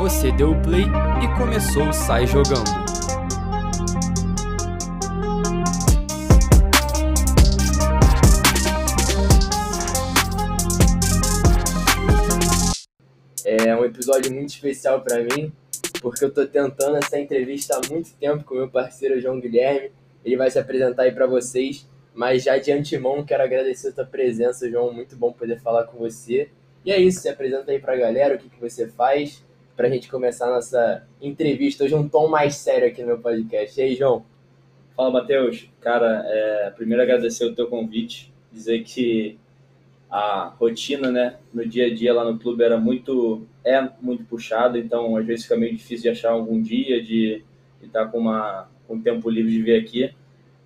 Você deu o play e começou o Sai Jogando. É um episódio muito especial para mim, porque eu tô tentando essa entrevista há muito tempo com meu parceiro João Guilherme. Ele vai se apresentar aí para vocês, mas já de antemão quero agradecer a tua presença, João. Muito bom poder falar com você. E é isso, se apresenta aí pra galera, o que, que você faz, pra gente começar a nossa entrevista. Hoje um tom mais sério aqui no meu podcast. E aí, João? Fala, Matheus. Cara, é, primeiro agradecer o teu convite, dizer que a rotina, né, no dia a dia lá no clube era muito, é muito puxada, então às vezes fica meio difícil de achar algum dia, de estar com, uma, com tempo livre de vir aqui,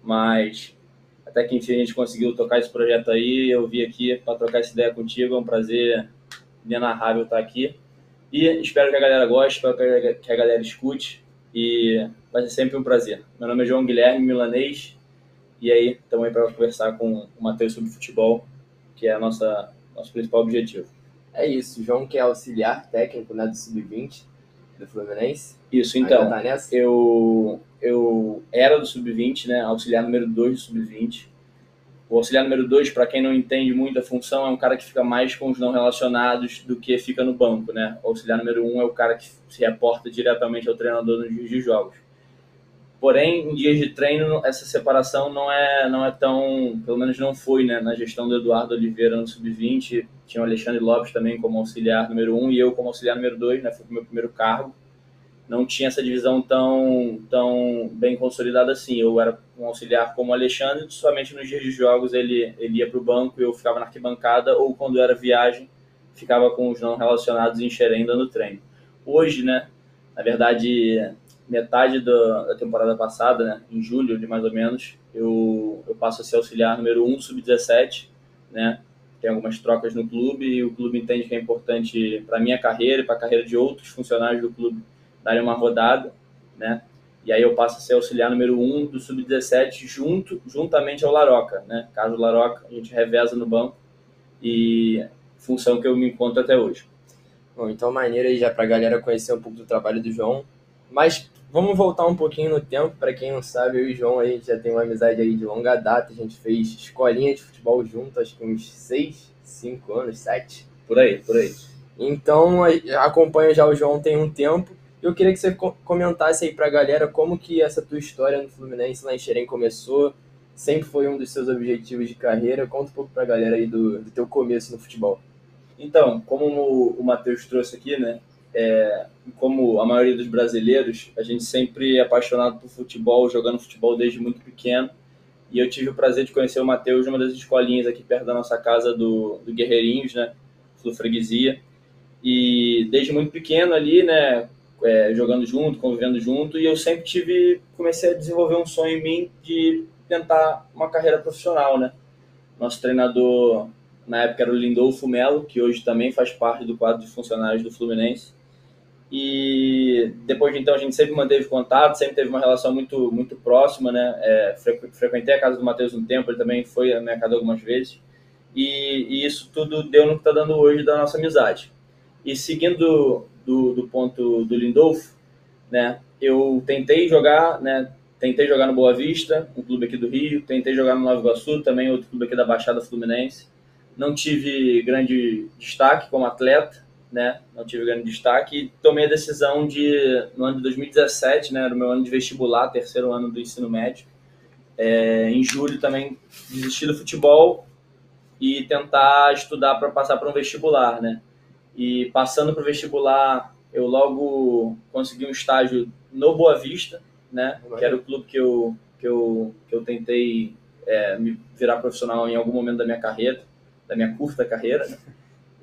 mas até que enfim a gente conseguiu tocar esse projeto aí, eu vim aqui para trocar essa ideia contigo, é um prazer inenarrável estar aqui, e espero que a galera goste, espero que a galera escute, e vai ser sempre um prazer. Meu nome é João Guilherme Milanês, e aí estamos aí para conversar com o Matheus sobre futebol, que é a nossa nosso principal objetivo. É isso, João que é auxiliar técnico né, do Sub-20 do Fluminense. Isso, então, tá eu, eu era do Sub-20, né, auxiliar número 2 do Sub-20. O auxiliar número 2, para quem não entende muito a função, é um cara que fica mais com os não relacionados do que fica no banco, né? O auxiliar número 1 um é o cara que se reporta diretamente ao treinador nos dias de jogos. Porém, em dias de treino, essa separação não é, não é tão, pelo menos não foi, né? Na gestão do Eduardo Oliveira no Sub-20, tinha o Alexandre Lopes também como auxiliar número 1 um, e eu como auxiliar número 2, né? Foi o meu primeiro cargo. Não tinha essa divisão tão, tão bem consolidada assim. Eu era um auxiliar como Alexandre, somente nos dias de jogos ele, ele ia para o banco e eu ficava na arquibancada, ou quando era viagem, ficava com os não relacionados em Xerém dando treino. Hoje, né? Na verdade, metade do, da temporada passada, né, em julho de mais ou menos, eu, eu passo a ser auxiliar número 1 sub-17, né? Tem algumas trocas no clube e o clube entende que é importante para minha carreira e para a carreira de outros funcionários do clube darem uma rodada, né? E aí eu passo a ser auxiliar número 1 do sub-17 junto juntamente ao Laroca, né? Caso Laroca, a gente reveza no banco e função que eu me encontro até hoje. Bom, então maneira aí já para a galera conhecer um pouco do trabalho do João. Mas vamos voltar um pouquinho no tempo, para quem não sabe, eu e o João a gente já tem uma amizade aí de longa data, a gente fez escolinha de futebol junto, acho que uns 6, 5 anos, 7. Por aí, por aí. Então, acompanho já o João tem um tempo. Eu queria que você comentasse aí pra galera como que essa tua história no Fluminense lá em Xerém começou, sempre foi um dos seus objetivos de carreira. Conta um pouco pra galera aí do, do teu começo no futebol. Então, como o Matheus trouxe aqui, né, é, como a maioria dos brasileiros, a gente sempre é apaixonado por futebol, jogando futebol desde muito pequeno. E eu tive o prazer de conhecer o Matheus numa das escolinhas aqui perto da nossa casa do, do Guerreirinhos, né? Flu Freguesia. E desde muito pequeno ali, né? É, jogando junto, convivendo junto. E eu sempre tive, comecei a desenvolver um sonho em mim de tentar uma carreira profissional, né? Nosso treinador na época era o Lindolfo Melo, que hoje também faz parte do quadro de funcionários do Fluminense. E depois de então a gente sempre manteve contato, sempre teve uma relação muito muito próxima, né? É, frequentei a casa do Matheus um tempo, ele também foi à minha casa algumas vezes. E, e isso tudo deu no que está dando hoje da nossa amizade. E seguindo do, do ponto do Lindolfo, né? Eu tentei jogar, né? Tentei jogar no Boa Vista, um clube aqui do Rio, tentei jogar no Nova Iguaçu, também outro clube aqui da Baixada Fluminense. Não tive grande destaque como atleta, né? Não tive grande destaque e tomei a decisão de, no ano de 2017, né? Era o meu ano de vestibular, terceiro ano do ensino médio. É, em julho também desistir do futebol e tentar estudar para passar para um vestibular, né? E passando para o vestibular, eu logo consegui um estágio no Boa Vista, né? Que era o clube que eu que eu, que eu tentei é, me virar profissional em algum momento da minha carreira, da minha curta carreira. Né?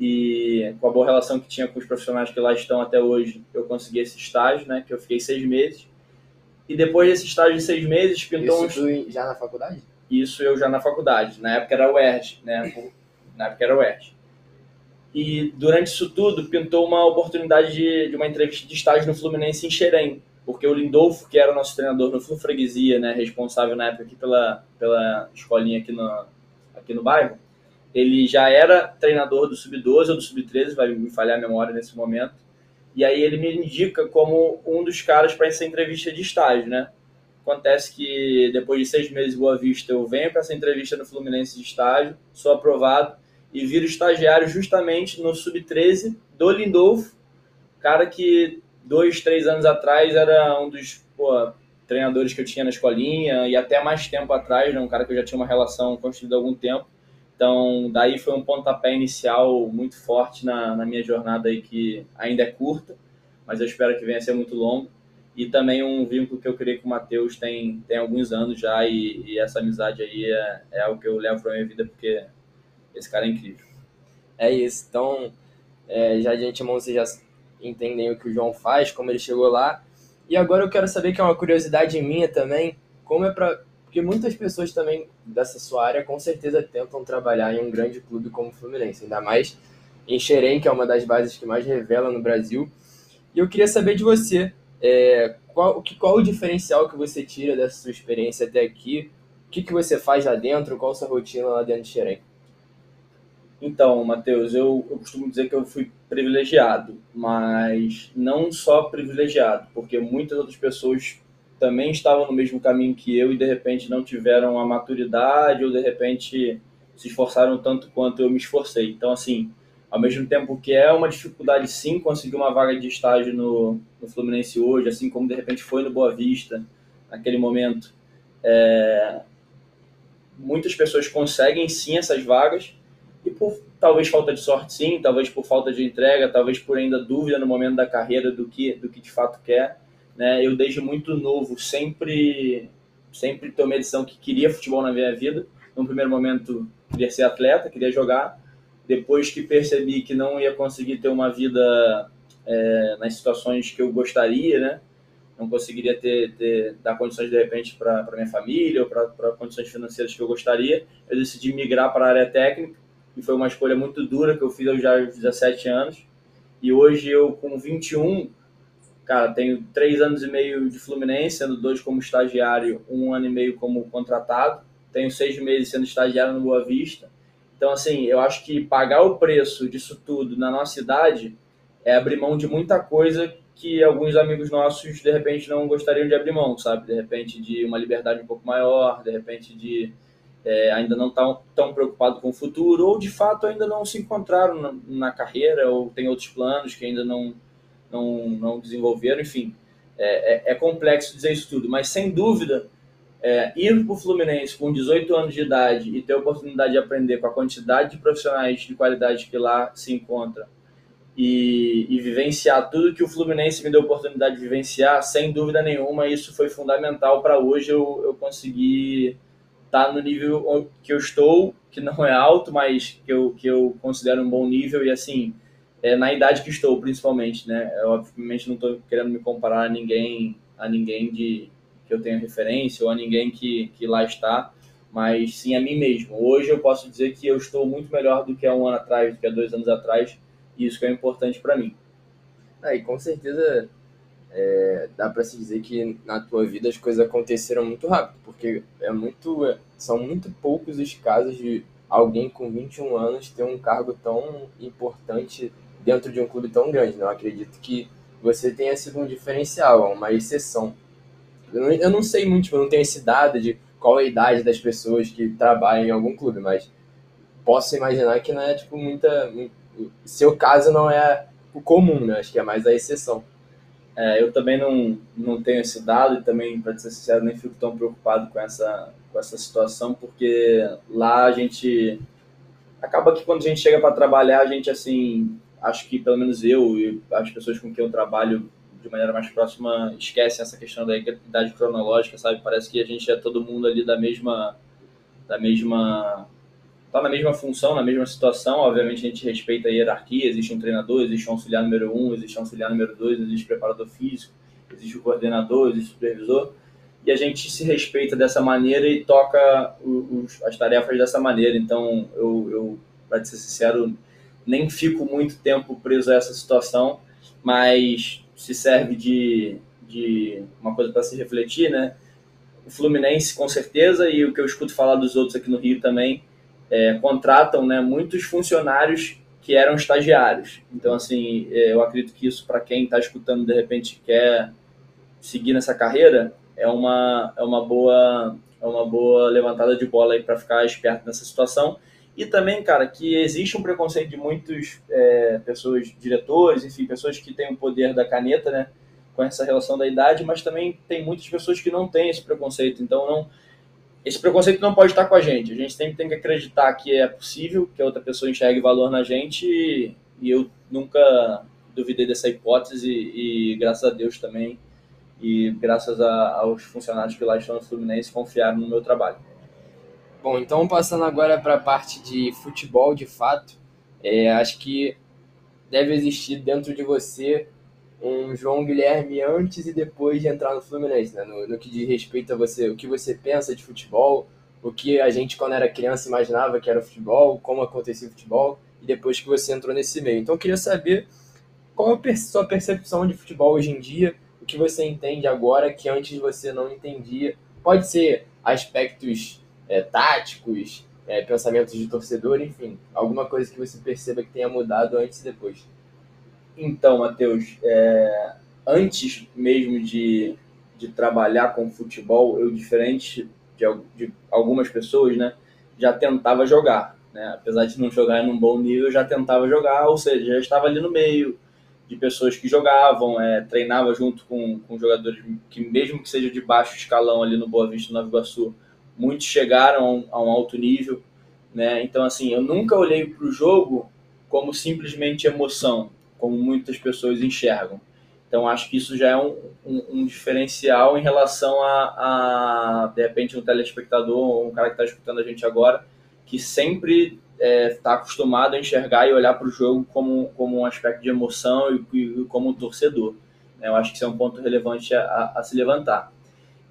e com a boa relação que tinha com os profissionais que lá estão até hoje, eu consegui esse estágio, né? Que eu fiquei seis meses. E depois desse estágio de seis meses, pintou Isso uns... já na faculdade? Isso eu já na faculdade. Na época era o UERJ, né? Na época era o UERJ. E durante isso tudo, pintou uma oportunidade de, de uma entrevista de estágio no Fluminense em Xerém. Porque o Lindolfo, que era o nosso treinador no Flu Freguesia, né? Responsável na época aqui pela, pela escolinha aqui no, aqui no bairro, ele já era treinador do Sub-12 ou do Sub-13, vai me falhar a memória nesse momento, E aí ele me indica como um dos caras para essa entrevista de estágio, né? Acontece que depois de seis meses Boa Vista eu venho para essa entrevista no Fluminense de estágio, sou aprovado e viro estagiário justamente no Sub-13 do Lindolfo, cara que dois, três anos atrás era um dos pô, treinadores que eu tinha na escolinha e até mais tempo atrás, né, um cara que eu já tinha uma relação construída há algum tempo. Então, daí foi um pontapé inicial muito forte na, na minha jornada aí, que ainda é curta, mas eu espero que venha a ser muito longo. E também um vínculo que eu criei com o Matheus tem, tem alguns anos já, e, e essa amizade aí é, é algo que eu levo para minha vida, porque esse cara é incrível. É isso. Então, é, já de antemão vocês já entendem o que o João faz, como ele chegou lá. E agora eu quero saber, que é uma curiosidade minha também, como é para porque muitas pessoas também dessa sua área com certeza tentam trabalhar em um grande clube como o Fluminense, ainda mais em Xerém, que é uma das bases que mais revela no Brasil. E eu queria saber de você, é, qual, qual o diferencial que você tira dessa sua experiência até aqui? O que, que você faz lá dentro? Qual a sua rotina lá dentro de Xerém? Então, Matheus, eu, eu costumo dizer que eu fui privilegiado, mas não só privilegiado, porque muitas outras pessoas também estavam no mesmo caminho que eu e de repente não tiveram a maturidade ou de repente se esforçaram tanto quanto eu me esforcei. Então, assim, ao mesmo tempo que é uma dificuldade sim conseguir uma vaga de estágio no, no Fluminense hoje, assim como de repente foi no Boa Vista naquele momento, é, muitas pessoas conseguem sim essas vagas e por talvez falta de sorte sim, talvez por falta de entrega, talvez por ainda dúvida no momento da carreira do que do que de fato quer né? Eu desde muito novo sempre sempre tomei a decisão que queria futebol na minha vida. No primeiro momento queria ser atleta, queria jogar. Depois que percebi que não ia conseguir ter uma vida é, nas situações que eu gostaria, né? Não conseguiria ter, ter dar condições de repente para minha família ou para condições financeiras que eu gostaria. Eu decidi migrar para a área técnica e foi uma escolha muito dura que eu fiz aos já 17 anos. E hoje eu com 21 cara, tenho três anos e meio de Fluminense, sendo dois como estagiário, um ano e meio como contratado. Tenho seis meses sendo estagiário no Boa Vista. Então, assim, eu acho que pagar o preço disso tudo na nossa idade é abrir mão de muita coisa que alguns amigos nossos, de repente, não gostariam de abrir mão, sabe? De repente, de uma liberdade um pouco maior, de repente, de é, ainda não estão tão, tão preocupado com o futuro, ou de fato ainda não se encontraram na, na carreira, ou tem outros planos que ainda não não, não desenvolveram, enfim. É, é, é complexo dizer isso tudo, mas sem dúvida, é, ir para o Fluminense com 18 anos de idade e ter a oportunidade de aprender com a quantidade de profissionais de qualidade que lá se encontra e, e, vivenciar tudo que o Fluminense me deu a oportunidade de vivenciar, sem dúvida nenhuma, isso foi fundamental para hoje eu, eu conseguir tá no nível que eu estou, que não é alto, mas que eu, que eu considero um bom nível e assim é, na idade que estou, principalmente, né? Eu, obviamente não estou querendo me comparar a ninguém, a ninguém de que eu tenha referência ou a ninguém que, que lá está, mas sim a mim mesmo. Hoje eu posso dizer que eu estou muito melhor do que há um ano atrás, do que há dois anos atrás, e isso que é importante para mim. É, e com certeza é, dá para se dizer que na tua vida as coisas aconteceram muito rápido, porque é muito, é, são muito poucos os casos de alguém com 21 anos ter um cargo tão importante dentro de um clube tão grande. Não acredito que você tenha sido um diferencial, uma exceção. Eu não, eu não sei muito, tipo, eu não tenho esse dado de qual é a idade das pessoas que trabalham em algum clube, mas posso imaginar que não é tipo muita. Seu caso não é o comum, né? Acho que é mais a exceção. É, eu também não, não tenho esse dado e também, para ser sincero, nem fico tão preocupado com essa, com essa situação, porque lá a gente. Acaba que quando a gente chega para trabalhar, a gente, assim, acho que pelo menos eu e as pessoas com quem eu trabalho de maneira mais próxima esquecem essa questão da idade cronológica, sabe? Parece que a gente é todo mundo ali da mesma da mesma tá na mesma função, na mesma situação. Obviamente a gente respeita a hierarquia, existe um treinador, existe um auxiliar número um, existe um auxiliar número dois, existe preparador físico, existe o coordenador, existe o supervisor. E a gente se respeita dessa maneira e toca os, as tarefas dessa maneira. Então, eu, eu para ser sincero, nem fico muito tempo preso a essa situação, mas se serve de, de uma coisa para se refletir, né? O Fluminense, com certeza, e o que eu escuto falar dos outros aqui no Rio também, é, contratam né, muitos funcionários que eram estagiários. Então, assim, é, eu acredito que isso, para quem está escutando, de repente, quer seguir nessa carreira, é uma, é uma, boa, é uma boa levantada de bola aí para ficar esperto nessa situação. E também, cara, que existe um preconceito de muitas é, pessoas, diretores, enfim, pessoas que têm o poder da caneta, né? Com essa relação da idade, mas também tem muitas pessoas que não têm esse preconceito. Então, não, esse preconceito não pode estar com a gente. A gente sempre tem que acreditar que é possível, que a outra pessoa enxergue valor na gente. E, e eu nunca duvidei dessa hipótese e, graças a Deus também, e graças a, aos funcionários que lá estão no Fluminense, confiaram no meu trabalho. Bom, então passando agora para a parte de futebol de fato, é, acho que deve existir dentro de você um João Guilherme antes e depois de entrar no Fluminense, né? no, no que diz respeito a você, o que você pensa de futebol, o que a gente quando era criança imaginava que era futebol, como acontecia o futebol, e depois que você entrou nesse meio. Então eu queria saber qual é a sua percepção de futebol hoje em dia, o que você entende agora que antes você não entendia. Pode ser aspectos é, táticos, é, pensamentos de torcedor, enfim, alguma coisa que você perceba que tenha mudado antes e depois. Então, Matheus, é, antes mesmo de, de trabalhar com futebol, eu, diferente de, de algumas pessoas, né, já tentava jogar. Né? Apesar de não jogar em um bom nível, eu já tentava jogar, ou seja, já estava ali no meio de pessoas que jogavam, é, treinava junto com, com jogadores que, mesmo que seja de baixo escalão ali no Boa Vista, no Nova Iguaçu, muitos chegaram a um alto nível. Né? Então, assim, eu nunca olhei para o jogo como simplesmente emoção como muitas pessoas enxergam. Então, acho que isso já é um, um, um diferencial em relação a, a, de repente, um telespectador, um cara que está escutando a gente agora, que sempre está é, tá acostumado a enxergar e olhar para o jogo como, como um aspecto de emoção e, e como um torcedor. Né? Eu acho que isso é um ponto relevante a, a, se levantar.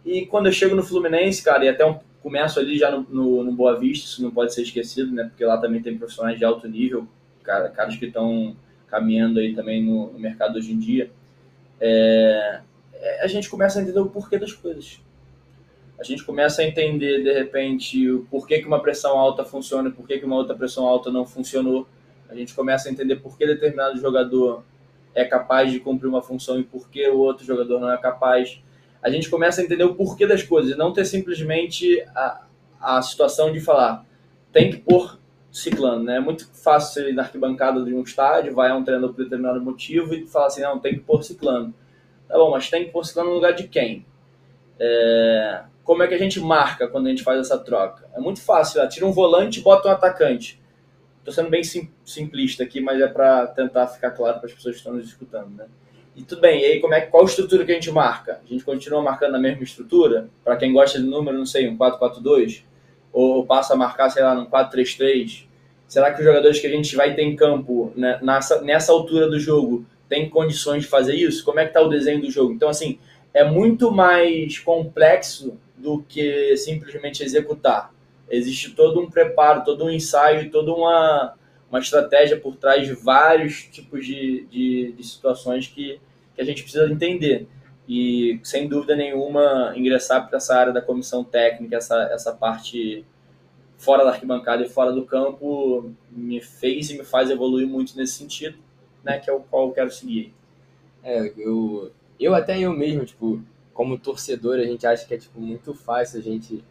E quando eu chego no Fluminense, cara, e até um, começo ali já no, no, no Boa Vista, isso não pode ser esquecido, né? Porque lá também tem profissionais de alto nível, cara, caras que estão caminhando aí também no, no mercado hoje em dia, é, é, a gente começa a entender o porquê das coisas. A gente começa a entender, de repente, o porquê que uma pressão alta funciona e porquê que uma outra pressão alta não funcionou. A gente começa a entender por que determinado jogador é capaz de cumprir uma função e por que o outro jogador não é capaz. A gente começa a entender o porquê das coisas, não ter simplesmente a, a situação de falar tem que pôr ciclano, né? É muito fácil ir na arquibancada de um estádio, vai a um treinador por determinado motivo e falar assim, não, tem que pôr ciclano. Tá bom, mas tem que pôr ciclano no lugar de quem? É... Como é que a gente marca quando a gente faz essa troca? É muito fácil, tira um volante e bota um atacante. Estou sendo bem sim, simplista aqui, mas é para tentar ficar claro para as pessoas que estão nos escutando, né? E tudo bem, e aí como é, qual estrutura que a gente marca? A gente continua marcando a mesma estrutura? Para quem gosta de número, não sei, um 4-4-2? Ou passa a marcar, sei lá, no 4-3-3? Será que os jogadores que a gente vai ter em campo né, nessa, nessa altura do jogo têm condições de fazer isso? Como é que está o desenho do jogo? Então, assim, é muito mais complexo do que simplesmente executar. Existe todo um preparo, todo um ensaio, toda uma, uma estratégia por trás de vários tipos de, de, de situações que, que a gente precisa entender e sem dúvida nenhuma ingressar para essa área da comissão técnica, essa, essa parte fora da arquibancada e fora do campo me fez e me faz evoluir muito nesse sentido, né, que é o qual eu quero seguir. É, eu, eu até eu mesmo, tipo, como torcedor, a gente acha que é tipo muito fácil a gente,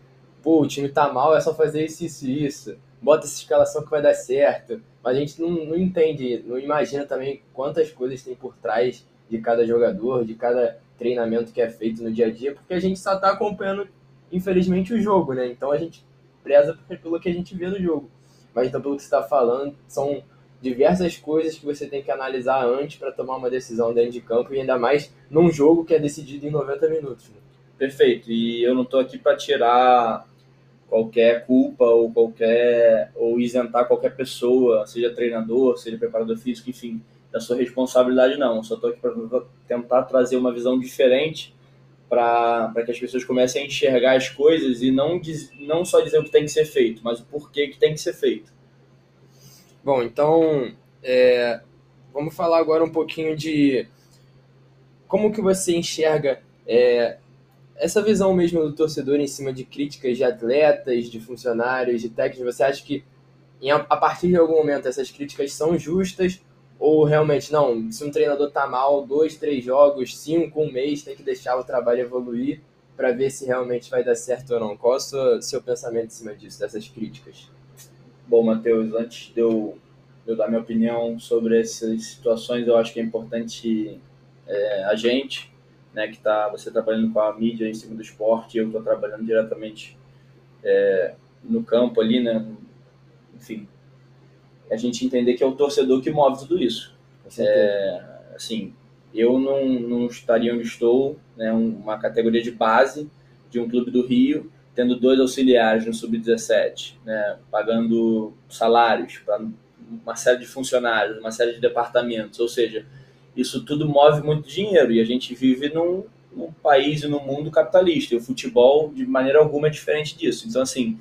pô, o time tá mal, é só fazer isso, isso, isso, bota essa escalação que vai dar certo, mas a gente não, não entende, não imagina também quantas coisas tem por trás de cada jogador, de cada treinamento que é feito no dia a dia, porque a gente só está acompanhando, infelizmente, o jogo, né? Então a gente preza pelo que a gente vê no jogo. Mas então, pelo que você está falando, são diversas coisas que você tem que analisar antes para tomar uma decisão dentro de campo, e ainda mais num jogo que é decidido em 90 minutos. Né? Perfeito, e eu não estou aqui para tirar qualquer culpa ou qualquer ou isentar qualquer pessoa, seja treinador, seja preparador físico, enfim da sua responsabilidade, não. Só estou aqui para tentar trazer uma visão diferente para que as pessoas comecem a enxergar as coisas e não, diz, não só dizer o que tem que ser feito, mas o porquê que tem que ser feito. Bom, então é, vamos falar agora um pouquinho de como que você enxerga é, essa visão mesmo do torcedor em cima de críticas de atletas, de funcionários, de técnicos. Você acha que em, a partir de algum momento essas críticas são justas ou realmente não, se um treinador tá mal, dois, três jogos, cinco, um mês, tem que deixar o trabalho evoluir para ver se realmente vai dar certo ou não. Qual é o seu, seu pensamento em cima disso, dessas críticas? Bom, Matheus, antes de eu, de eu dar minha opinião sobre essas situações, eu acho que é importante é, a gente, né, que está você trabalhando com a mídia em cima do esporte, eu estou trabalhando diretamente é, no campo ali, né, enfim, a gente entender que é o torcedor que move tudo isso. É, assim, eu não, não estaria onde estou, né, uma categoria de base de um clube do Rio, tendo dois auxiliares no sub-17, né, pagando salários para uma série de funcionários, uma série de departamentos, ou seja, isso tudo move muito dinheiro e a gente vive num, num país e num mundo capitalista. E o futebol, de maneira alguma, é diferente disso. Então, assim,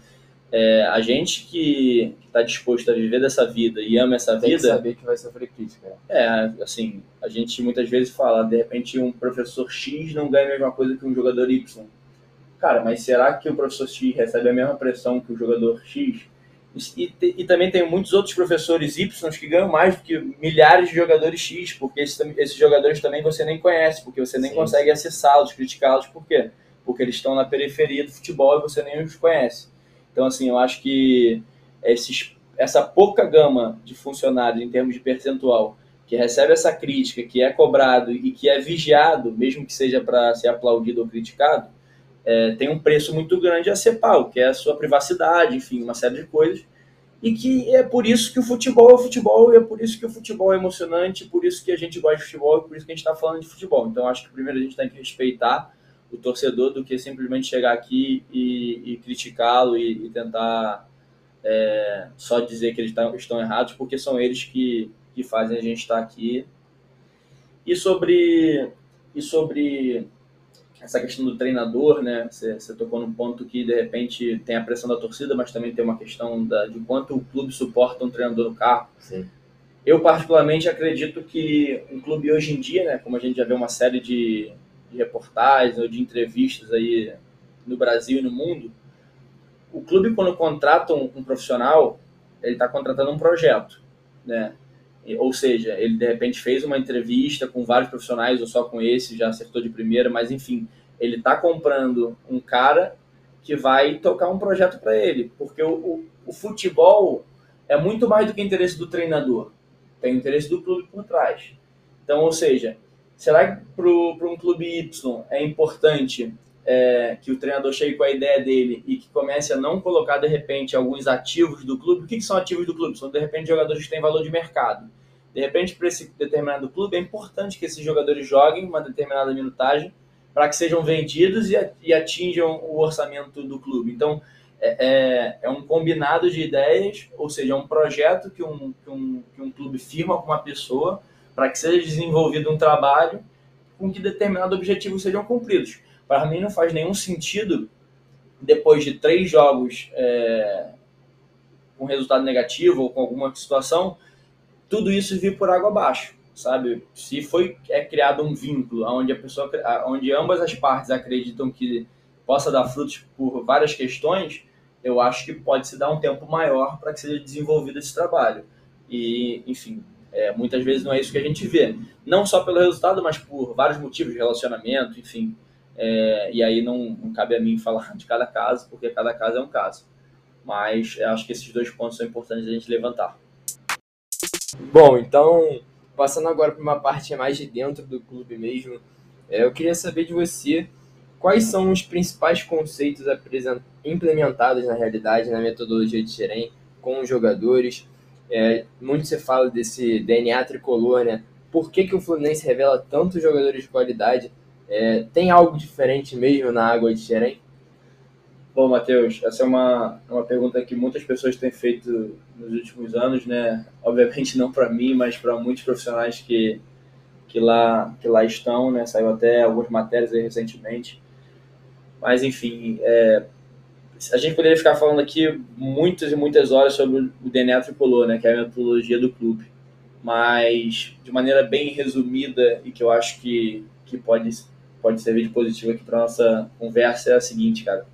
é, a gente que está disposto a viver dessa vida e ama essa Tem vida. Que saber que vai sofrer crítica. É, assim, a gente muitas vezes fala, de repente um professor X não ganha a mesma coisa que um jogador Y. Cara, mas será que o professor X recebe a mesma pressão que o jogador X? E, e, também tem muitos outros professores Y que ganham mais do que milhares de jogadores X, porque esses, esses jogadores também você nem conhece, porque você nem Sim. consegue acessá-los, criticá-los, por quê? Porque eles estão na periferia do futebol e você nem os conhece. Então, assim, eu acho que esses, essa pouca gama de funcionários em termos de percentual que recebe essa crítica, que é cobrado e que é vigiado, mesmo que seja para ser aplaudido ou criticado, é, tem um preço muito grande a ser pago, que é a sua privacidade, enfim, uma série de coisas. E que é por isso que o futebol é o futebol, e é por isso que o futebol é emocionante, por isso que a gente gosta de futebol, e por isso que a gente está falando de futebol. Então, acho que primeiro a gente tem que respeitar o torcedor do que simplesmente chegar aqui e, e criticá-lo e, e, tentar é, só dizer que eles tá, estão errados, porque são eles que, que fazem a gente estar aqui. E sobre, e sobre essa questão do treinador, né? Você, você tocou num ponto que de repente tem a pressão da torcida, mas também tem uma questão da, de quanto o clube suporta um treinador no carro. Sim. Eu, particularmente, acredito que um clube hoje em dia, né, como a gente já vê uma série de, de reportagens ou de entrevistas aí no Brasil e no mundo, o clube quando contrata um, um profissional, ele está contratando um projeto, né? Ou seja, ele de repente fez uma entrevista com vários profissionais ou só com esse, já acertou de primeira, mas enfim, ele está comprando um cara que vai tocar um projeto para ele, porque o, o, o, futebol é muito mais do que interesse do treinador, tem o interesse do clube por trás. Então, ou seja, Será que para um clube Y é importante é, que o treinador chegue com a ideia dele e que comece a não colocar, de repente, alguns ativos do clube? O que, que são ativos do clube? São, de repente, jogadores que têm valor de mercado. De repente, para esse determinado clube, é importante que esses jogadores joguem uma determinada minutagem para que sejam vendidos e atinjam o orçamento do clube. Então, é, é, é, um combinado de ideias, ou seja, é um projeto que um, que um, que um clube firma com uma pessoa para que seja desenvolvido um trabalho com que determinados objetivos sejam cumpridos. Para mim não faz nenhum sentido, depois de três jogos é, com resultado negativo ou com alguma situação, tudo isso vir por água abaixo, sabe? Se foi é criado um vínculo onde a pessoa, onde ambas as partes acreditam que possa dar frutos por várias questões, eu acho que pode se dar um tempo maior para que seja desenvolvido esse trabalho. E, enfim, é, muitas vezes não é isso que a gente vê. Não só pelo resultado, mas por vários motivos relacionamento, enfim. É, e aí não, não, cabe a mim falar de cada caso, porque cada caso é um caso. Mas acho que esses dois pontos são importantes a gente levantar. Bom, então, passando agora para uma parte mais de dentro do clube mesmo, é, eu queria saber de você quais são os principais conceitos implementados na realidade, na metodologia de Xerém, com os jogadores, é, muito se fala desse DNA tricolor, né? Por que, que o Fluminense revela tantos jogadores de qualidade? É, tem algo diferente mesmo na água de Xerém? Bom, Matheus, essa é uma, uma pergunta que muitas pessoas têm feito nos últimos anos, né? Obviamente não para mim, mas para muitos profissionais que, que, lá, que lá estão, né? Saiu até algumas matérias recentemente. Mas, enfim, é, a gente poderia ficar falando aqui muitas e muitas horas sobre o DNA tricolor, né, que é a metodologia do clube. Mas, de maneira bem resumida e que eu acho que, que pode, pode servir de positivo aqui para nossa conversa, é a seguinte, cara.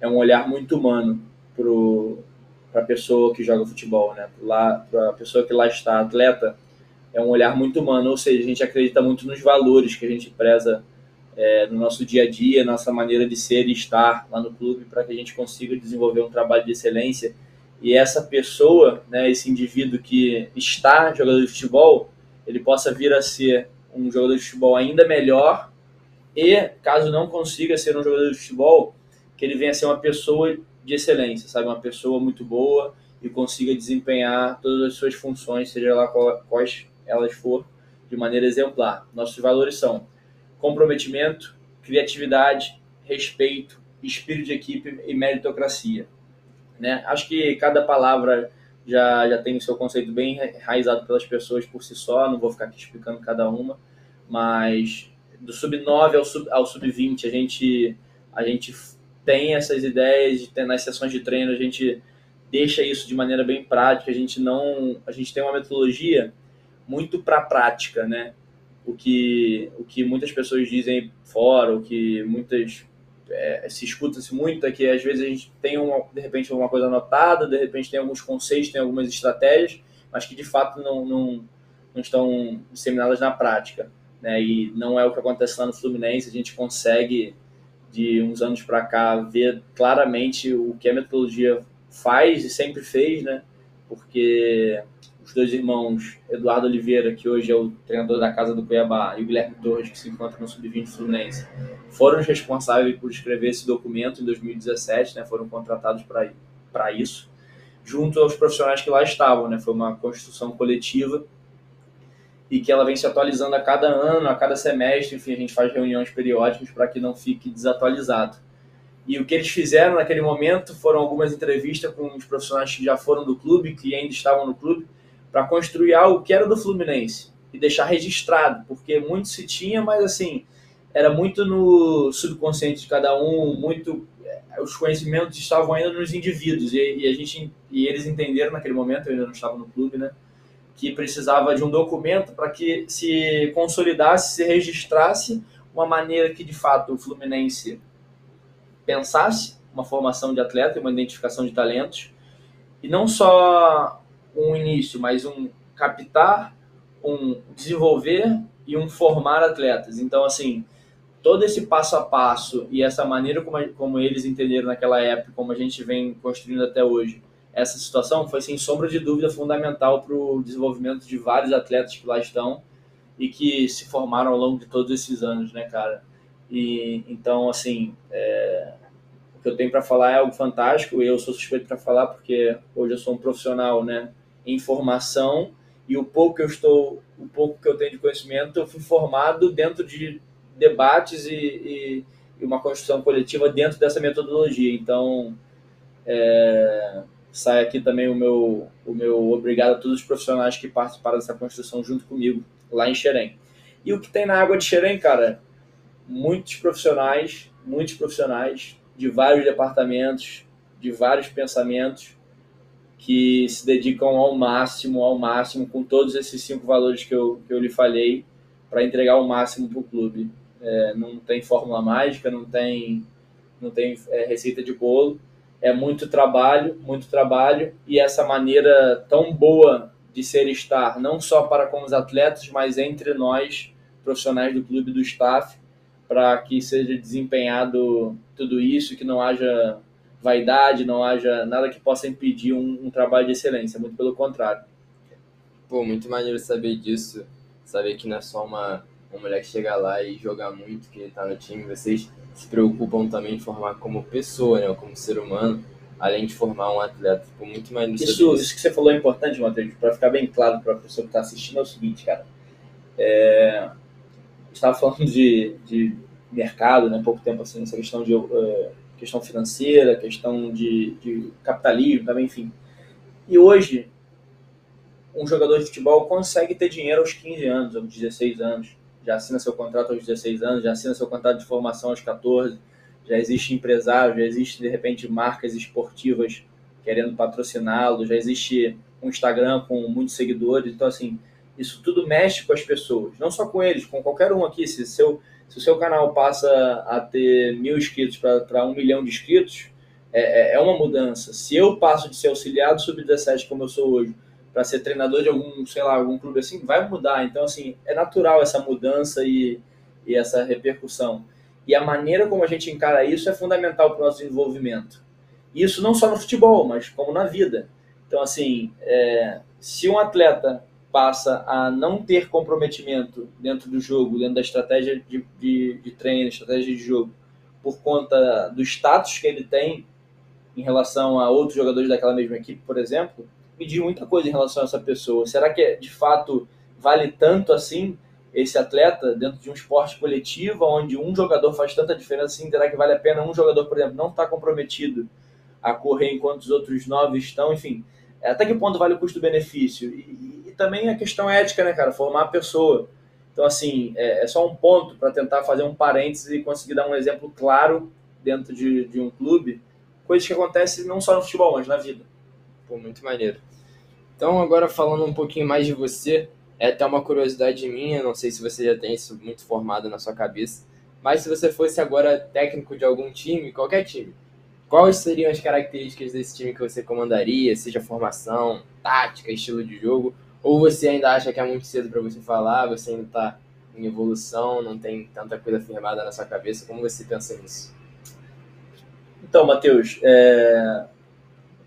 É um olhar muito humano a pessoa que joga futebol, né? Para a pessoa que lá está, atleta, é um olhar muito humano, ou seja, a gente acredita muito nos valores que a gente preza é, no nosso dia a dia, nossa maneira de ser e estar lá no clube, para que a gente consiga desenvolver um trabalho de excelência. E essa pessoa, né, esse indivíduo que está jogador de futebol, ele possa vir a ser um jogador de futebol ainda melhor e, caso não consiga ser um jogador de futebol, que ele venha a ser uma pessoa de excelência, sabe? Uma pessoa muito boa e consiga desempenhar todas as suas funções, seja lá quais elas for, de maneira exemplar. Nossos valores são comprometimento, criatividade, respeito, espírito de equipe e meritocracia. Né? Acho que cada palavra já, já tem o seu conceito bem enraizado pelas pessoas por si só, não vou ficar aqui explicando cada uma, mas do sub-9 ao sub-20 ao sub a gente, a gente tem essas ideias, nas sessões de treino a gente deixa isso de maneira bem prática, a gente não, a gente tem uma metodologia muito para prática, né? O que, o que muitas pessoas dizem fora, o que muitas é, se escuta-se muito é que às vezes a gente tem uma, de repente uma coisa anotada, de repente tem alguns conceitos, tem algumas estratégias, mas que de fato não, não, não estão disseminadas na prática. Né? E não é o que acontece lá no Fluminense, a gente consegue de uns anos para cá ver claramente o que a metodologia faz e sempre fez, né? Porque os dois irmãos, Eduardo Oliveira, que hoje é o treinador da Casa do Cuiabá, e o Guilherme Torres, que se encontra no Sub-20 Fluminense, foram os responsáveis por escrever esse documento em 2017, né? Foram contratados para isso, junto aos profissionais que lá estavam, né? Foi uma construção coletiva e que ela vem se atualizando a cada ano, a cada semestre, enfim, a gente faz reuniões periódicas para que não fique desatualizado. E o que eles fizeram naquele momento foram algumas entrevistas com os profissionais que já foram do clube, que ainda estavam no clube, para construir algo que era do Fluminense e deixar registrado, porque muito se tinha, mas assim, era muito no subconsciente de cada um, muito eh, os conhecimentos estavam ainda nos indivíduos e, e a gente e eles entenderam naquele momento, eu ainda não estava no clube, né? que precisava de um documento para que se consolidasse, se registrasse uma maneira que de fato o Fluminense pensasse uma formação de atleta, uma identificação de talentos, e não só um início, mas um captar, um desenvolver e um formar atletas. Então, assim, todo esse passo a passo e essa maneira como, como eles entenderam naquela época, como a gente vem construindo até hoje, essa situação foi, sem sombra de dúvida, fundamental para o desenvolvimento de vários atletas que lá estão e que se formaram ao longo de todos esses anos, né, cara? E então, assim, é, o que eu tenho para falar é algo fantástico. Eu sou suspeito para falar porque hoje eu sou um profissional, né, em formação e o pouco que eu estou, o pouco que eu tenho de conhecimento, eu fui formado dentro de debates e, e, e uma construção coletiva dentro dessa metodologia. Então, é, sai aqui também o meu, o meu obrigado a todos os profissionais que participaram dessa construção junto comigo lá em Xerém. E o que tem na água de Xerém, cara? Muitos profissionais, muitos profissionais de vários departamentos, de vários pensamentos, que se dedicam ao máximo, ao máximo, com todos esses cinco valores que eu, que eu lhe falei, para entregar o máximo para o clube. É, não tem fórmula mágica, não tem, não tem é, receita de bolo, é muito trabalho, muito trabalho, e essa maneira tão boa de ser estar, não só para com os atletas, mas entre nós, profissionais do clube do staff, para que seja desempenhado tudo isso, que não haja vaidade, não haja nada que possa impedir um, um trabalho de excelência, muito pelo contrário. Pô, muito maneiro saber disso, saber que não é só uma, uma mulher que chega lá e joga muito, que está no time, vocês se preocupam também em formar como pessoa, né, como ser humano, além de formar um atleta. Ficou muito mais isso, isso que você falou é importante, Matheus, para ficar bem claro para a pessoa que está assistindo, é o seguinte, cara. É, estava falando de, de mercado, né, pouco tempo assim, essa questão de uh, questão financeira, questão de, de capitalismo, também, enfim. E hoje, um jogador de futebol consegue ter dinheiro aos 15 anos, aos 16 anos. Já assina seu contrato aos 16 anos, já assina seu contrato de formação aos 14, já existe empresário, já existe de repente marcas esportivas querendo patrociná-lo, já existe um Instagram com muitos seguidores, então assim, isso tudo mexe com as pessoas, não só com eles, com qualquer um aqui, se, seu, se o seu canal passa a ter mil inscritos para um milhão de inscritos, é, é, é uma mudança. Se eu passo de ser auxiliado sub-17 como eu sou hoje, para ser treinador de algum, sei lá, algum clube assim, vai mudar. Então, assim, é natural essa mudança e, e essa repercussão. E a maneira como a gente encara isso é fundamental para o nosso desenvolvimento. Isso não só no futebol, mas como na vida. Então, assim, é, se um atleta passa a não ter comprometimento dentro do jogo, dentro da estratégia de, de, de treino, estratégia de jogo, por conta do status que ele tem em relação a outros jogadores daquela mesma equipe, por exemplo, me diz muita coisa em relação a essa pessoa. Será que de fato vale tanto assim esse atleta dentro de um esporte coletivo, onde um jogador faz tanta diferença assim? Será que vale a pena um jogador, por exemplo, não estar tá comprometido a correr enquanto os outros nove estão? Enfim, até que ponto vale o custo-benefício? E, também a questão ética, né, cara? Formar a pessoa. Então, assim, é, é só um ponto para tentar fazer um parênteses e conseguir dar um exemplo claro dentro de, de um clube coisas que acontecem não só no futebol, mas na vida. Pô, muito maneiro. Então, agora falando um pouquinho mais de você, é até uma curiosidade minha, não sei se você já tem isso muito formado na sua cabeça, mas se você fosse agora técnico de algum time, qualquer time, quais seriam as características desse time que você comandaria, seja formação, tática, estilo de jogo, ou você ainda acha que é muito cedo para você falar, você ainda está em evolução, não tem tanta coisa firmada na sua cabeça, como você pensa nisso? Então, Matheus, é...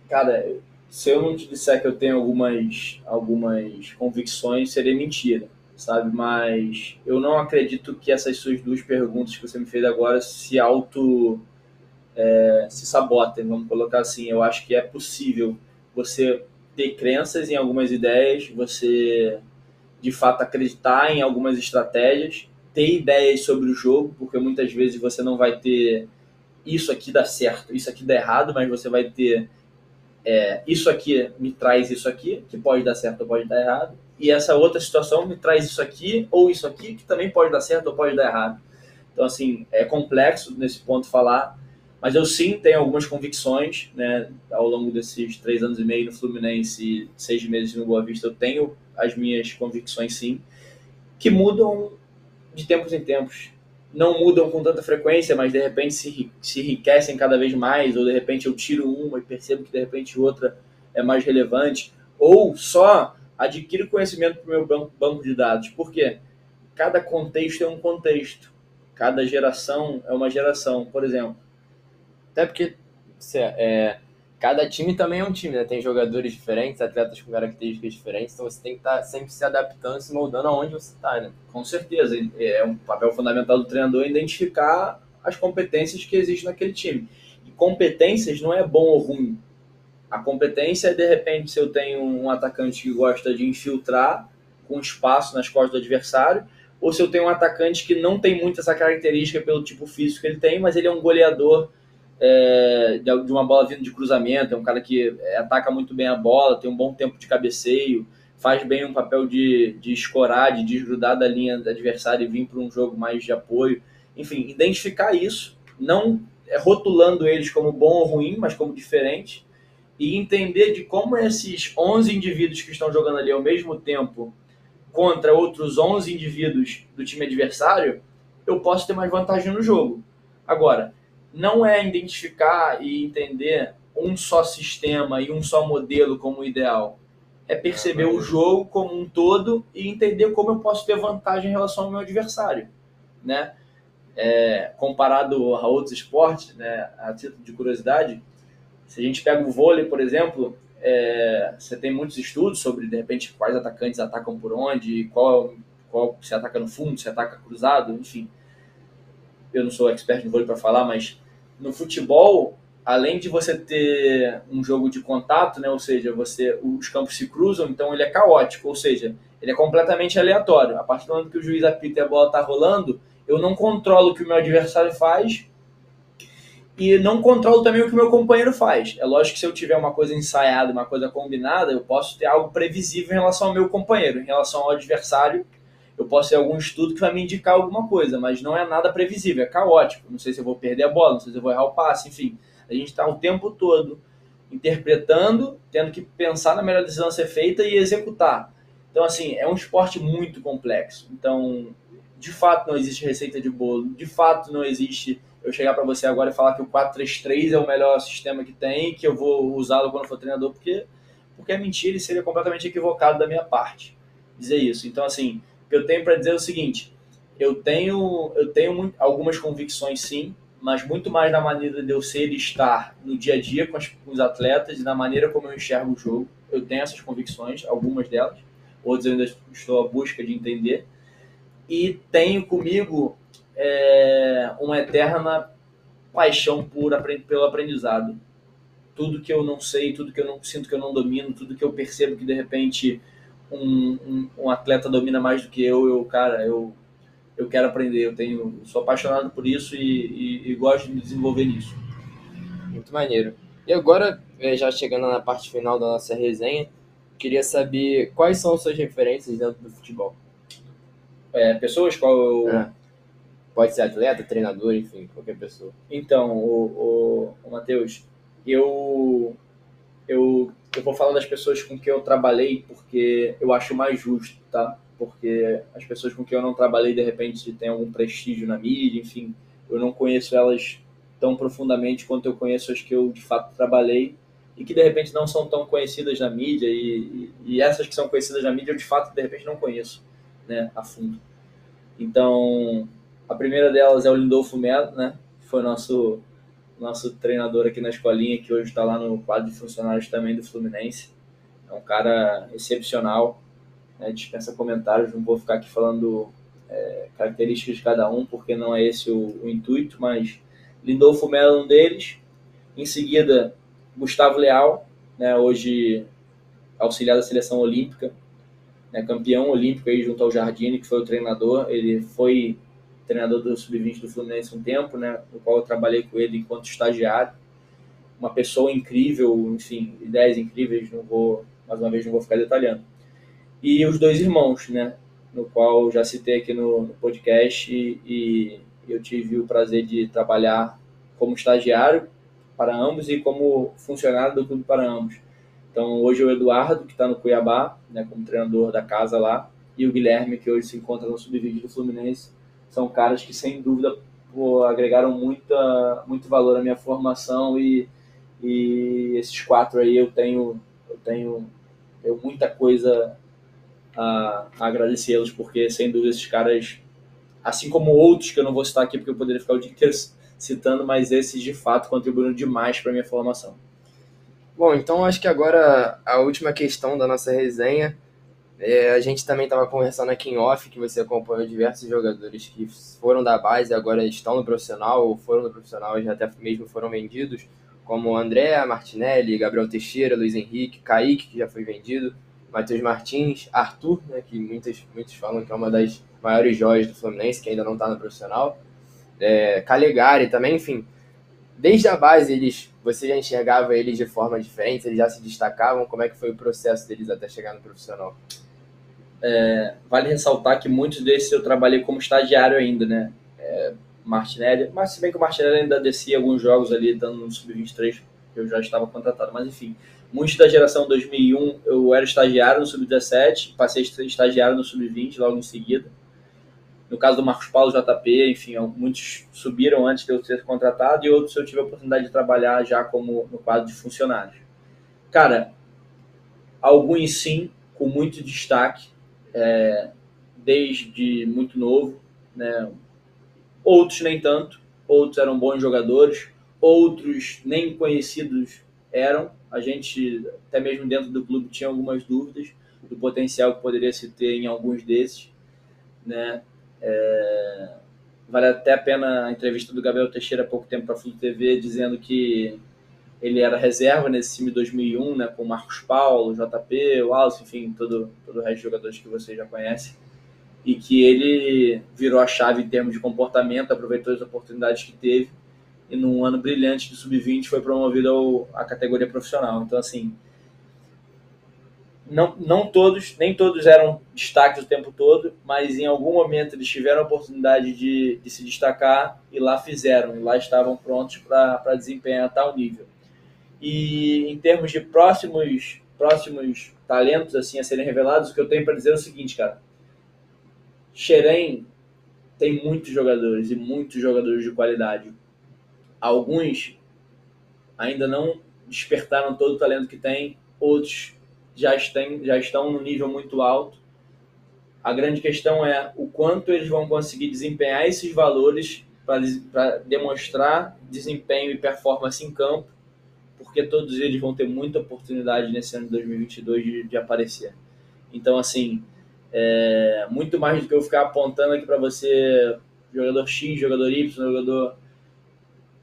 cara, se eu não te disser que eu tenho algumas, algumas convicções, seria mentira, sabe? Mas eu não acredito que essas suas duas perguntas que você me fez agora se auto é, se sabotem, vamos colocar assim. Eu acho que é possível você ter crenças em algumas ideias, você de fato acreditar em algumas estratégias, ter ideias sobre o jogo, porque muitas vezes você não vai ter isso aqui dá certo, isso aqui dá errado, mas você vai ter é, isso aqui me traz isso aqui, que pode dar certo ou pode dar errado, e essa outra situação me traz isso aqui ou isso aqui, que também pode dar certo ou pode dar errado. Então, assim, é complexo nesse ponto falar, mas eu sim tenho algumas convicções, né, ao longo desses três anos e meio no Fluminense seis meses no Boa Vista, eu tenho as minhas convicções sim, que mudam de tempos em tempos não mudam com tanta frequência, mas de repente se, se enriquecem cada vez mais, ou de repente eu tiro uma e percebo que de repente outra é mais relevante, ou só adquiro conhecimento para o meu banco, banco de dados. Por quê? Cada contexto é um contexto, cada geração é uma geração, por exemplo. Até porque é, cada time também é um time, né? Tem jogadores diferentes, atletas com características diferentes, então você tem que estar tá sempre se adaptando, se moldando aonde você está, né? Com certeza. É um papel fundamental do treinador identificar as competências que existem naquele time. E competências não é bom ou ruim. A competência é, de repente, se eu tenho um atacante que gosta de infiltrar com espaço nas costas do adversário, ou se eu tenho um atacante que não tem muito essa característica pelo tipo físico que ele tem, mas ele é um goleador é, de uma bola vindo de cruzamento, é um cara que é, ataca muito bem a bola, tem um bom tempo de cabeceio, faz bem um papel de, de escorar, de desgrudar da linha adversária e vir para um jogo mais de apoio. Enfim, identificar isso, não é, rotulando eles como bom ou ruim, mas como diferente, e entender de como esses 11 indivíduos que estão jogando ali ao mesmo tempo contra outros 11 indivíduos do time adversário, eu posso ter mais vantagem no jogo. Agora, não é identificar e entender um só sistema e um só modelo como ideal. É perceber o jogo como um todo e entender como eu posso ter vantagem em relação ao meu adversário, né? É, comparado a outros esportes, né, a título de curiosidade, se a gente pega o vôlei, por exemplo, é, você tem muitos estudos sobre, de repente, quais atacantes atacam por onde, qual, qual se ataca no fundo, se ataca cruzado, enfim eu não sou expert em vôlei para falar, mas no futebol, além de você ter um jogo de contato, né, ou seja, você os campos se cruzam, então ele é caótico, ou seja, ele é completamente aleatório. A partir do momento que o juiz apita e a bola está rolando, eu não controlo o que o meu adversário faz e não controlo também o que o meu companheiro faz. É lógico que se eu tiver uma coisa ensaiada, uma coisa combinada, eu posso ter algo previsível em relação ao meu companheiro, em relação ao adversário eu posso ter algum estudo que vai me indicar alguma coisa, mas não é nada previsível, é caótico. Não sei se eu vou perder a bola, não sei se eu vou errar o passe, enfim. A gente está o tempo todo interpretando, tendo que pensar na melhor decisão a ser feita e executar. Então, assim, é um esporte muito complexo. Então, de fato, não existe receita de bolo, de fato, não existe. eu chegar para você agora e falar que o 4-3-3 é o melhor sistema que tem, que eu vou usá-lo quando for treinador, porque, porque é mentira e seria completamente equivocado da minha parte dizer isso. Então, assim, que eu tenho para dizer é o seguinte: eu tenho, eu tenho algumas convicções, sim, mas muito mais na maneira de eu ser e estar no dia a dia com, as, com os atletas e na maneira como eu enxergo o jogo. Eu tenho essas convicções, algumas delas, outras eu ainda estou à busca de entender. E tenho comigo é, uma eterna paixão por, pelo aprendizado. Tudo que eu não sei, tudo que eu não sinto que eu não domino, tudo que eu percebo que de repente um, um, um atleta domina mais do que eu, eu cara, eu eu quero aprender, eu tenho, sou apaixonado por isso e, e, e, gosto de me desenvolver nisso. Muito maneiro. E agora, é, já chegando na parte final da nossa resenha, queria saber quais são suas referências dentro do futebol. É, pessoas, qual é. Pode ser atleta, treinador, enfim, qualquer pessoa. Então, o, o, o Matheus, eu, eu, eu vou falar das pessoas com quem eu trabalhei porque eu acho mais justo, tá? porque as pessoas com quem eu não trabalhei de repente têm algum prestígio na mídia, enfim, eu não conheço elas tão profundamente quanto eu conheço as que eu de fato trabalhei e que de repente não são tão conhecidas na mídia e, e, essas que são conhecidas na mídia eu de fato de repente não conheço, né, a fundo. Então, a primeira delas é o Lindolfo Melo, né, foi nosso nosso treinador aqui na escolinha que hoje está lá no quadro de funcionários também do Fluminense. É um cara excepcional, né, dispensa comentários, não vou ficar aqui falando é, características de cada um, porque não é esse o, o intuito, mas Lindolfo Melo é um deles. Em seguida, Gustavo Leal, né, hoje auxiliar da seleção olímpica, né, campeão olímpico aí junto ao Jardine, que foi o treinador. Ele foi treinador do Sub-20 do Fluminense um tempo, né, no qual eu trabalhei com ele enquanto estagiário. Uma pessoa incrível, enfim, ideias incríveis, não vou, mais uma vez, não vou ficar detalhando e os dois irmãos, né? No qual já citei aqui no, no podcast e, e, eu tive o prazer de trabalhar como estagiário para ambos e como funcionário do clube para ambos. Então hoje o Eduardo, que está no Cuiabá, né, como treinador da casa lá, e o Guilherme, que hoje se encontra no sub-20 do Fluminense, são caras que sem dúvida pô, agregaram muita, muito valor à minha formação e, e esses quatro aí eu tenho, eu tenho, tenho muita coisa a, a agradecê-los, porque sem dúvida esses caras, assim como outros que eu não vou citar aqui porque eu poderia ficar o dia inteiro citando, mas esses de fato contribuíram demais para minha formação. Bom, então acho que agora a última questão da nossa resenha. É, a gente também estava conversando aqui em off que você acompanhou diversos jogadores que foram da base e agora estão no profissional ou foram no profissional e já até mesmo foram vendidos, como André Martinelli, Gabriel Teixeira, Luiz Henrique, Kaique, que já foi vendido, Matheus Martins, Arthur, né, que muitos, muitos falam que é uma das maiores joias do Fluminense, que ainda não está no profissional. É, Calegari também, enfim. Desde a base, eles, você já enxergava eles de forma diferente, eles já se destacavam. Como é que foi o processo deles até chegar no profissional? É, vale ressaltar que muitos desses eu trabalhei como estagiário ainda, né? É, Martinelli, mas se bem que o Martinelli ainda descia alguns jogos ali, dando no Sub-23, eu já estava contratado, mas enfim. Muitos da geração 2001, eu era estagiário no Sub-17, passei estagiário no Sub-20 logo em seguida. No caso do Marcos Paulo, JP, enfim, muitos subiram antes de eu ser contratado e outros eu tive a oportunidade de trabalhar já como no quadro de funcionários. Cara, alguns sim, com muito destaque, é, desde muito novo, né? outros nem tanto, outros eram bons jogadores, outros nem conhecidos eram, a gente, até mesmo dentro do clube, tinha algumas dúvidas do potencial que poderia se ter em alguns desses. Né? É, vale até a pena a entrevista do Gabriel Teixeira há pouco tempo para a Flu TV, dizendo que ele era reserva nesse time 2001, né, com Marcos Paulo, JP, Wallace, enfim, todo, todo o resto de jogadores que vocês já conhecem, e que ele virou a chave em termos de comportamento, aproveitou as oportunidades que teve e num ano brilhante de sub-20 foi promovido ao, à categoria profissional. Então, assim, não, não todos, nem todos eram destaques o tempo todo, mas em algum momento eles tiveram a oportunidade de, de se destacar e lá fizeram, e lá estavam prontos para desempenhar tal nível. E em termos de próximos, próximos talentos assim a serem revelados, o que eu tenho para dizer é o seguinte, cara. Xerém tem muitos jogadores e muitos jogadores de qualidade alguns ainda não despertaram todo o talento que têm, outros já, estão, já estão no nível muito alto. A grande questão é o quanto eles vão conseguir desempenhar esses valores para demonstrar desempenho e performance em campo, porque todos eles vão ter muita oportunidade nesse ano de 2022 de, de aparecer. Então, assim, é, muito mais do que eu ficar apontando aqui para você, jogador X, jogador Y, jogador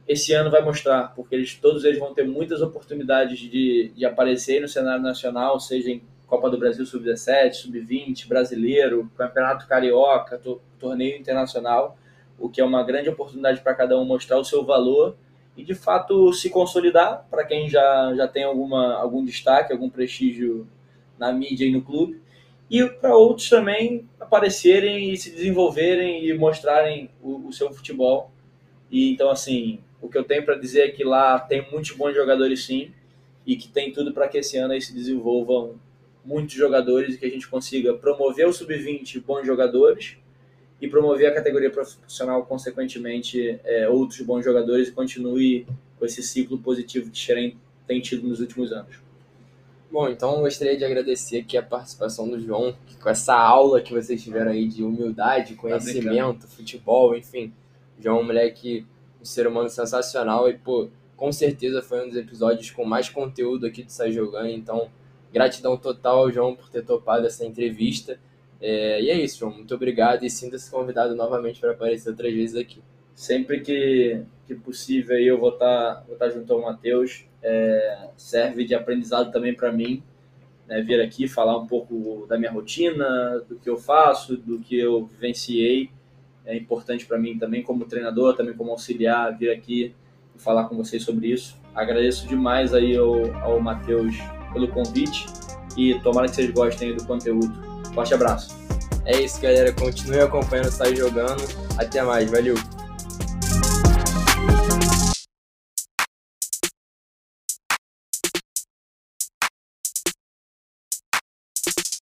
esse ano vai mostrar, porque eles, todos eles vão ter muitas oportunidades de, de aparecer no cenário nacional, seja em Copa do Brasil Sub-17, Sub-20, Brasileiro, Campeonato Carioca, to, torneio internacional, o que é uma grande oportunidade para cada um mostrar o seu valor e de fato se consolidar para quem já, já tem alguma, algum destaque, algum prestígio na mídia e no clube, e para outros também aparecerem e se desenvolverem e mostrarem o, o seu futebol. E então, assim, o que eu tenho para dizer é que lá tem muitos bons jogadores sim, e que tem tudo para que esse ano aí se desenvolvam muitos jogadores e que a gente consiga promover o sub-20 bons jogadores e promover a categoria profissional, consequentemente, é, outros bons jogadores e continue com esse ciclo positivo que Xerém tem tido nos últimos anos. Bom, então gostaria de agradecer aqui a participação do João, com essa aula que vocês tiveram aí de humildade, tá conhecimento, tá futebol, enfim. O João é um moleque ser humano sensacional e, pô, com certeza foi um dos episódios com mais conteúdo aqui do Sai Jogando. Então, gratidão total ao João por ter topado essa entrevista. É, e é isso, João. Muito obrigado e sinta-se convidado novamente para aparecer outras vezes aqui. Sempre que, que possível eu vou estar, tá, vou estar tá junto ao Matheus. É, serve de aprendizado também para mim. Né, vir aqui falar um pouco da minha rotina, do que eu faço, do que eu vivenciei é importante para mim também como treinador, também como auxiliar, vir aqui e falar com vocês sobre isso. Agradeço demais aí ao, ao Matheus pelo convite e tomara que vocês gostem do conteúdo. Forte abraço. É isso, galera. Continue acompanhando o Sai Jogando. Até mais. Valeu!